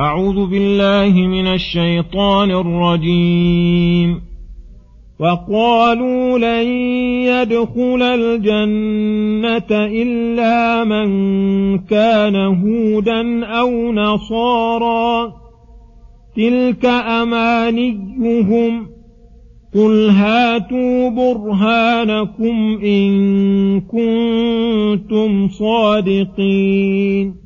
أعوذ بالله من الشيطان الرجيم. وقالوا لن يدخل الجنة إلا من كان هودا أو نصارا. تلك أمانيهم. قل هاتوا برهانكم إن كنتم صادقين.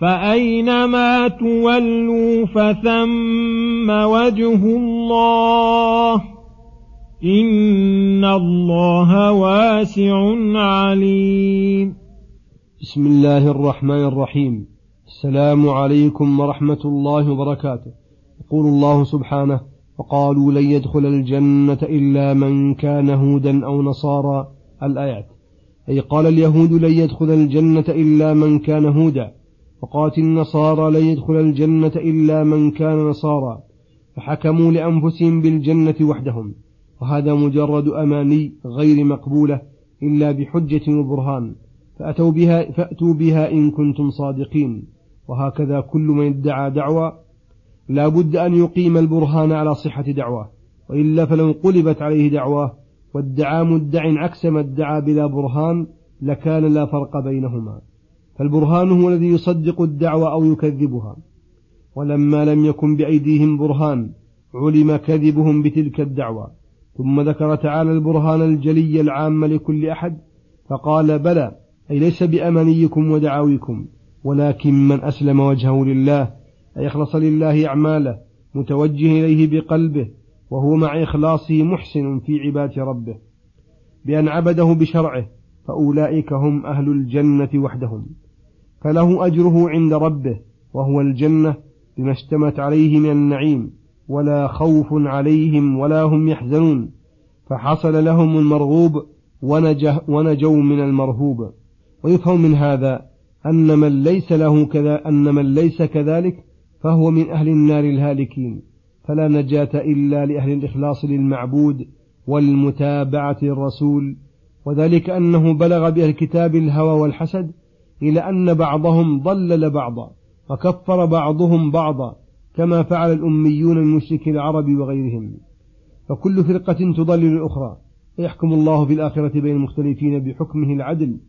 فأينما تولوا فثم وجه الله إن الله واسع عليم. بسم الله الرحمن الرحيم. السلام عليكم ورحمة الله وبركاته. يقول الله سبحانه وقالوا لن يدخل الجنة إلا من كان هودا أو نصارى. الآيات. أي قال اليهود لن يدخل الجنة إلا من كان هودا. وقالت النصارى لن يدخل الجنة إلا من كان نصارى فحكموا لأنفسهم بالجنة وحدهم وهذا مجرد أماني غير مقبولة إلا بحجة وبرهان فأتوا بها فأتوا بها إن كنتم صادقين وهكذا كل من ادعى دعوى لا بد أن يقيم البرهان على صحة دعواه وإلا فلو قلبت عليه دعواه وادعى مدع عكس ما ادعى بلا برهان لكان لا فرق بينهما. فالبرهان هو الذي يصدق الدعوة أو يكذبها. ولما لم يكن بأيديهم برهان علم كذبهم بتلك الدعوة. ثم ذكر تعالى البرهان الجلي العام لكل أحد فقال بلى أي ليس بأمانيكم ودعاويكم ولكن من أسلم وجهه لله أي أخلص لله أعماله متوجه إليه بقلبه وهو مع إخلاصه محسن في عبادة ربه بأن عبده بشرعه فأولئك هم أهل الجنة وحدهم. فله أجره عند ربه وهو الجنة بما اشتمت عليه من النعيم ولا خوف عليهم ولا هم يحزنون. فحصل لهم المرغوب ونجه ونجوا من المرهوب. ويفهم من هذا أن من ليس له كذا أن من ليس كذلك فهو من أهل النار الهالكين. فلا نجاة إلا لأهل الإخلاص للمعبود والمتابعة للرسول. وذلك أنه بلغ بأهل الكتاب الهوى والحسد إلى أن بعضهم ضلل بعضا وكفر بعضهم بعضا كما فعل الأميون المشركين العرب وغيرهم. فكل فرقة تضلل الأخرى. فيحكم الله في الآخرة بين المختلفين بحكمه العدل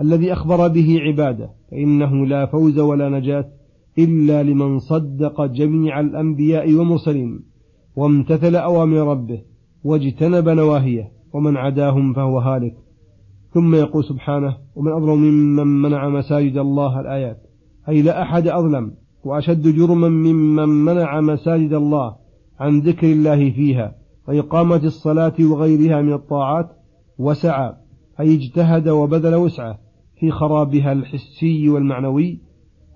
الذي أخبر به عباده فإنه لا فوز ولا نجاة إلا لمن صدق جميع الأنبياء والمرسلين وامتثل أوامر ربه واجتنب نواهيه ومن عداهم فهو هالك. ثم يقول سبحانه ومن أظلم ممن منع مساجد الله الآيات. أي لا أحد أظلم وأشد جرما ممن منع مساجد الله عن ذكر الله فيها وإقامة الصلاة وغيرها من الطاعات وسعى أي اجتهد وبذل وسعه في خرابها الحسي والمعنوي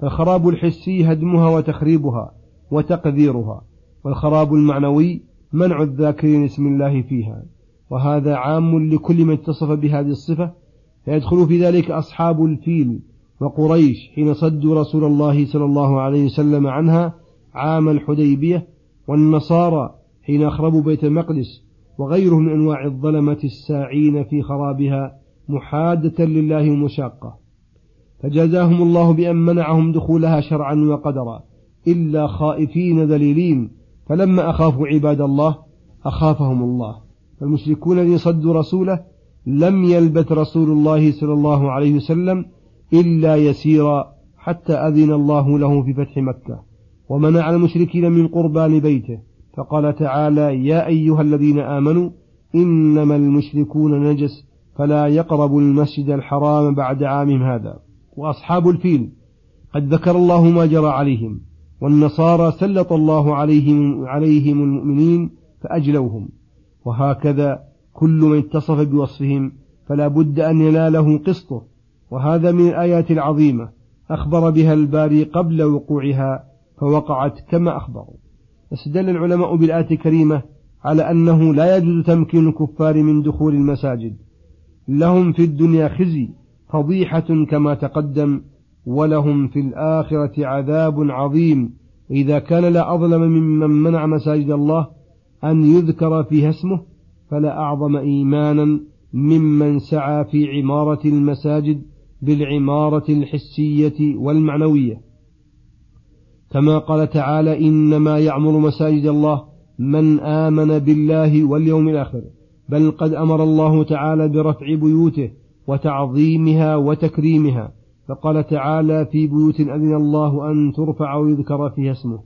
فالخراب الحسي هدمها وتخريبها وتقديرها والخراب المعنوي منع الذاكرين اسم الله فيها. وهذا عام لكل من اتصف بهذه الصفة فيدخل في ذلك أصحاب الفيل وقريش حين صدوا رسول الله صلى الله عليه وسلم عنها عام الحديبية والنصارى حين أخربوا بيت المقدس وغيرهم من أنواع الظلمة الساعين في خرابها محادة لله ومشاقة. فجازاهم الله بأن منعهم دخولها شرعا وقدرا إلا خائفين ذليلين فلما أخافوا عباد الله أخافهم الله. فالمشركون الذين صدوا رسوله لم يلبث رسول الله صلى الله عليه وسلم إلا يسيرا حتى أذن الله له في فتح مكة. ومنع المشركين من قربان بيته. فقال تعالى يا أيها الذين آمنوا إنما المشركون نجس فلا يقربوا المسجد الحرام بعد عامهم هذا. وأصحاب الفيل قد ذكر الله ما جرى عليهم والنصارى سلط الله عليهم, عليهم المؤمنين فأجلوهم. وهكذا كل من اتصف بوصفهم فلا بد أن يناله قسطه. وهذا من الآيات العظيمة. أخبر بها الباري قبل وقوعها فوقعت كما أخبروا. استدل العلماء بالآية الكريمة على أنه لا يجوز تمكين الكفار من دخول المساجد. لهم في الدنيا خزي فضيحة كما تقدم ولهم في الآخرة عذاب عظيم. إذا كان لا أظلم ممن منع مساجد الله أن يذكر فيها اسمه فلا أعظم إيمانا ممن سعى في عمارة المساجد بالعمارة الحسية والمعنوية. كما قال تعالى إنما يعمر مساجد الله من آمن بالله واليوم الآخر بل قد أمر الله تعالى برفع بيوته وتعظيمها وتكريمها. فقال تعالى في بيوت أذن الله أن ترفع ويذكر فيها اسمه.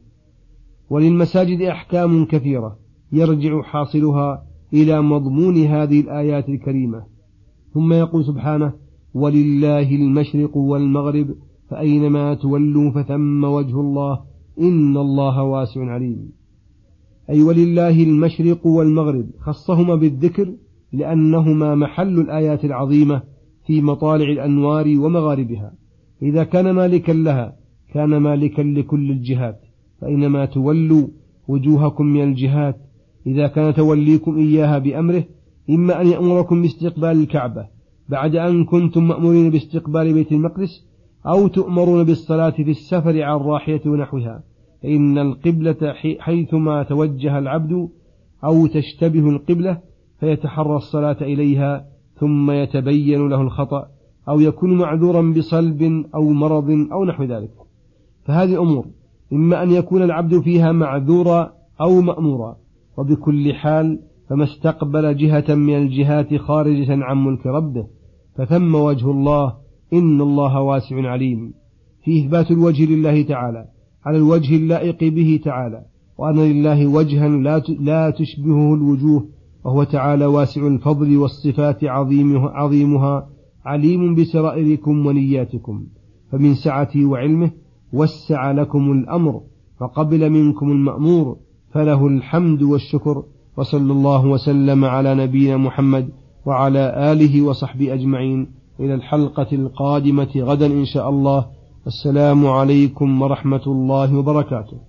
وللمساجد أحكام كثيرة. يرجع حاصلها إلى مضمون هذه الآيات الكريمة. ثم يقول سبحانه ولله المشرق والمغرب فأينما تولوا فثم وجه الله إن الله واسع عليم. أي ولله المشرق والمغرب خصهما بالذكر لأنهما محل الآيات العظيمة في مطالع الأنوار ومغاربها. إذا كان مالكا لها كان مالكا لكل الجهات فإنما تولوا وجوهكم من الجهات إذا كان توليكم إياها بأمره إما أن يأمركم باستقبال الكعبة بعد أن كنتم مأمورين باستقبال بيت المقدس أو تؤمرون بالصلاة في السفر على الراحية ونحوها فإن القبلة حيثما توجه العبد أو تشتبه القبلة فيتحرى الصلاة إليها ثم يتبين له الخطأ أو يكون معذورا بصلب أو مرض أو نحو ذلك. فهذه أمور إما أن يكون العبد فيها معذورا أو مأمورا. وبكل حال فما استقبل جهة من الجهات خارجة عن ملك ربه فثم وجه الله إن الله واسع عليم. في إثبات الوجه لله تعالى على الوجه اللائق به تعالى وأن لله وجها لا تشبهه الوجوه وهو تعالى واسع الفضل والصفات عظيمها, عظيمها عليم بسرائركم ونياتكم. فمن سعته وعلمه وسع لكم الأمر فقبل منكم المأمور فله الحمد والشكر وصلى الله وسلم على نبينا محمد وعلى آله وصحبه أجمعين. إلى الحلقة القادمة غدا إن شاء الله. السلام عليكم ورحمة الله وبركاته.